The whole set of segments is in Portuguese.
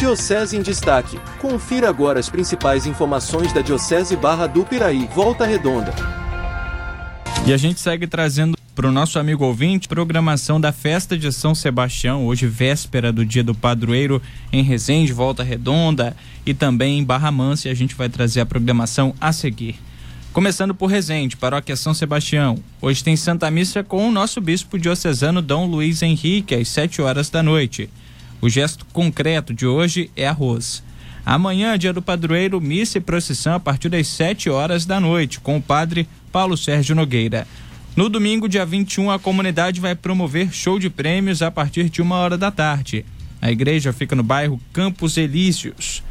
Diocese em Destaque. Confira agora as principais informações da Diocese Barra do Piraí, Volta Redonda. E a gente segue trazendo para o nosso amigo ouvinte programação da festa de São Sebastião, hoje véspera do dia do padroeiro em Resende, Volta Redonda e também em Barra Mansa. E a gente vai trazer a programação a seguir. Começando por Resende, Paróquia São Sebastião. Hoje tem Santa Missa com o nosso bispo diocesano Dom Luiz Henrique, às 7 horas da noite. O gesto concreto de hoje é arroz. Amanhã, dia do padroeiro, missa e procissão a partir das 7 horas da noite, com o padre Paulo Sérgio Nogueira. No domingo, dia 21, a comunidade vai promover show de prêmios a partir de uma hora da tarde. A igreja fica no bairro Campos Elíseos.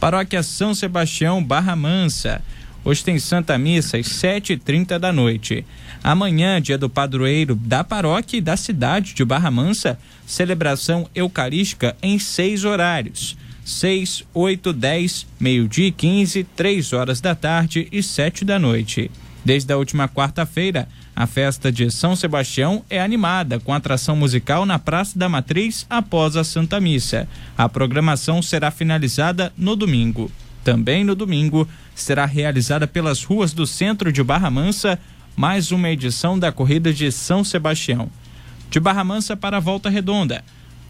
Paróquia São Sebastião, Barra Mansa. Hoje tem Santa Missa às 7h30 da noite. Amanhã, dia do padroeiro da paróquia e da cidade de Barra Mansa, celebração eucarística em seis horários: 6, 8, 10, meio-dia e 15, 3 horas da tarde e 7 da noite. Desde a última quarta-feira, a festa de São Sebastião é animada com atração musical na Praça da Matriz após a Santa Missa. A programação será finalizada no domingo. Também no domingo, será realizada pelas ruas do centro de Barra Mansa mais uma edição da Corrida de São Sebastião. De Barra Mansa para Volta Redonda.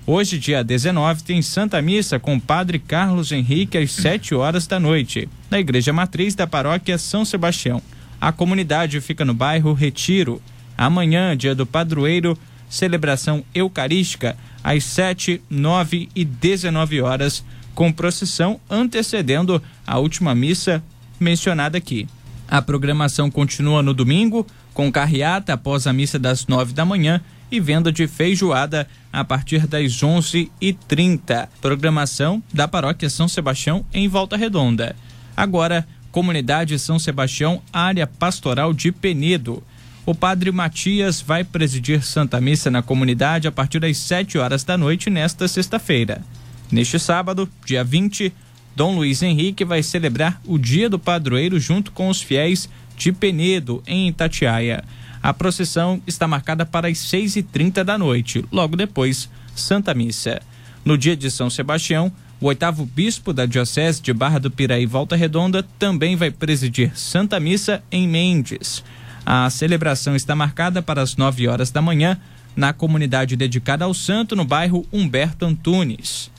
Hoje, dia 19, tem Santa Missa com o Padre Carlos Henrique às 7 horas da noite, na Igreja Matriz da Paróquia São Sebastião. A comunidade fica no bairro Retiro. Amanhã, dia do padroeiro, celebração eucarística às 7, 9 e 19 horas com procissão antecedendo a última missa mencionada aqui. A programação continua no domingo, com carreata após a missa das nove da manhã e venda de feijoada a partir das onze e trinta. Programação da Paróquia São Sebastião em Volta Redonda. Agora, Comunidade São Sebastião, área pastoral de Penedo. O padre Matias vai presidir Santa Missa na comunidade a partir das 7 horas da noite nesta sexta-feira. Neste sábado, dia 20, Dom Luiz Henrique vai celebrar o Dia do Padroeiro junto com os fiéis de Penedo, em Itatiaia. A procissão está marcada para as 6h30 da noite, logo depois, Santa Missa. No dia de São Sebastião, o oitavo bispo da Diocese de Barra do Piraí Volta Redonda também vai presidir Santa Missa em Mendes. A celebração está marcada para as 9 horas da manhã na comunidade dedicada ao santo no bairro Humberto Antunes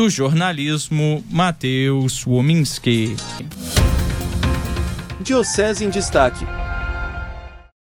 do jornalismo Matheus Wominski. Diocese em Destaque